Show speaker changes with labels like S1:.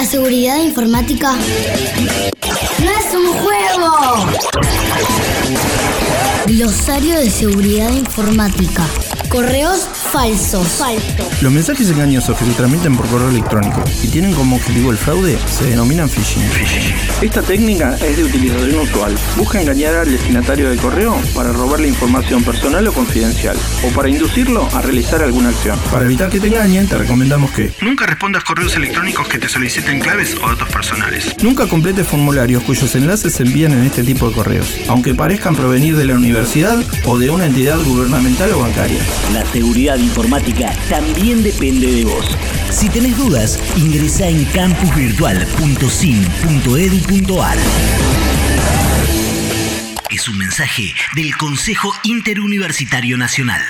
S1: La seguridad informática no es un juego. Glosario de seguridad informática. Correos falsos.
S2: Los mensajes engañosos que se transmiten por correo electrónico y tienen como objetivo el fraude se denominan phishing. Esta técnica es de utilización usual. Busca engañar al destinatario del correo para robarle información personal o confidencial o para inducirlo a realizar alguna acción. Para evitar que te engañen, te recomendamos que nunca respondas correos electrónicos que te soliciten claves o datos personales. Nunca completes formularios cuyos enlaces se envían en este tipo de correos, aunque parezcan provenir de la universidad o de una entidad gubernamental o bancaria.
S3: La seguridad informática también depende de vos. Si tenés dudas, ingresa en campusvirtual.sim.edu.ar. Es un mensaje del Consejo Interuniversitario Nacional.